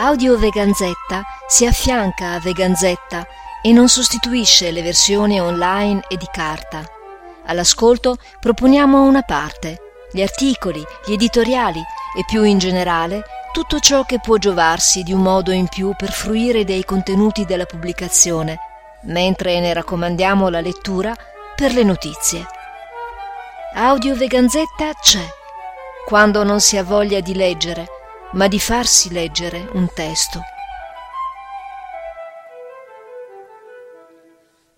Audio Veganzetta si affianca a Veganzetta e non sostituisce le versioni online e di carta. All'ascolto proponiamo una parte, gli articoli, gli editoriali e più in generale tutto ciò che può giovarsi di un modo in più per fruire dei contenuti della pubblicazione, mentre ne raccomandiamo la lettura per le notizie. Audio Veganzetta c'è, quando non si ha voglia di leggere, ma di farsi leggere un testo.